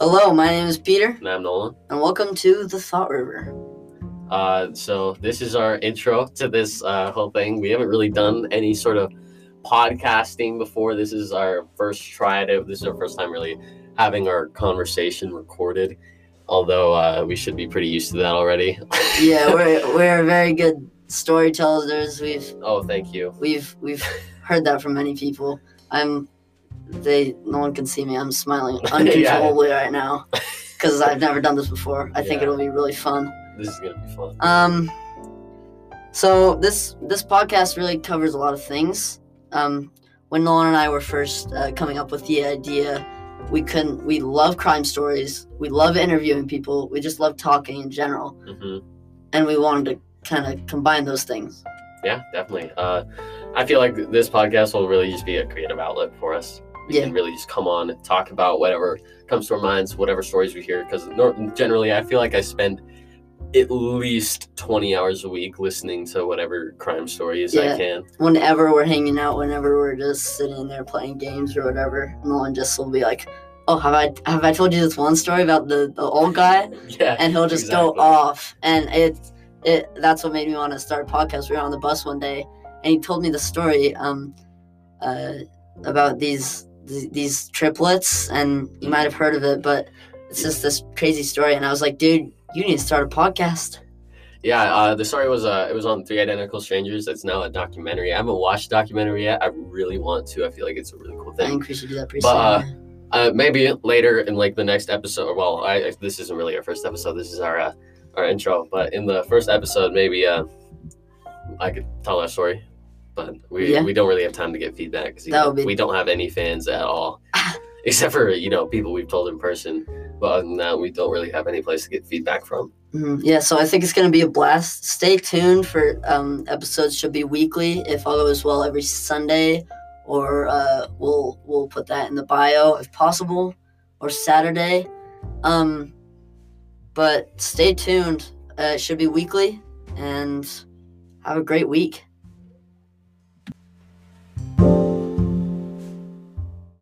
Hello, my name is Peter, And I'm Nolan. and welcome to the Thought River. Uh, so this is our intro to this uh, whole thing. We haven't really done any sort of podcasting before. This is our first try at it. This is our first time really having our conversation recorded. Although uh, we should be pretty used to that already. Yeah, we're we're very good storytellers. We've oh, thank you. we've we've heard that from many people. I'm they no one can see me. I'm smiling uncontrollably right now because I've never done this before. I think it'll be really fun. This is gonna be fun. Um, so this this podcast really covers a lot of things. Um, when Nolan and I were first uh, coming up with the idea, we couldn't. We love crime stories. We love interviewing people. We just love talking in general, hmm and we wanted to kind of combine those things. Yeah, definitely. Uh, I feel like this podcast will really just be a creative outlet for us. We Yeah. can really just come on and talk about whatever comes to our minds, whatever stories we hear. Because generally, I feel like I spend at least 20 hours a week listening to whatever crime stories Yeah. I can. Whenever we're hanging out, whenever we're just sitting there playing games or whatever, Nolan just will be like, "Oh, have I have I told you this one story about the the old guy?" Yeah. and he'll just go off and it's it that's what made me want to start a podcast we were on the bus one day and he told me the story um uh about these th- these triplets and you might have heard of it but it's just this crazy story and i was like dude you need to start a podcast Yeah, uh, the story was uh, it was on Three Identical Strangers. It's now a documentary. I haven't watched the documentary yet. I really want to. I feel like it's a really cool thing. i think we should do that pretty But, soon Uh, maybe later in like the next episode. Well, I, I- this isn't really our first episode. This is our uh, our intro. But in the first episode, maybe uh, I could tell our story. But we, Yeah. we don't really have time to get feedback because be- we don't have any fans at all, except for you know people we've told in person. But other than that, we don't really have any place to get feedback from. Mhm. yeah so i think it's going to be a blast stay tuned for um episodes should be weekly if all goes well every sunday or uh we'll we'll put that in the bio if possible or saturday um but stay tuned uh, it should be weekly and have a great week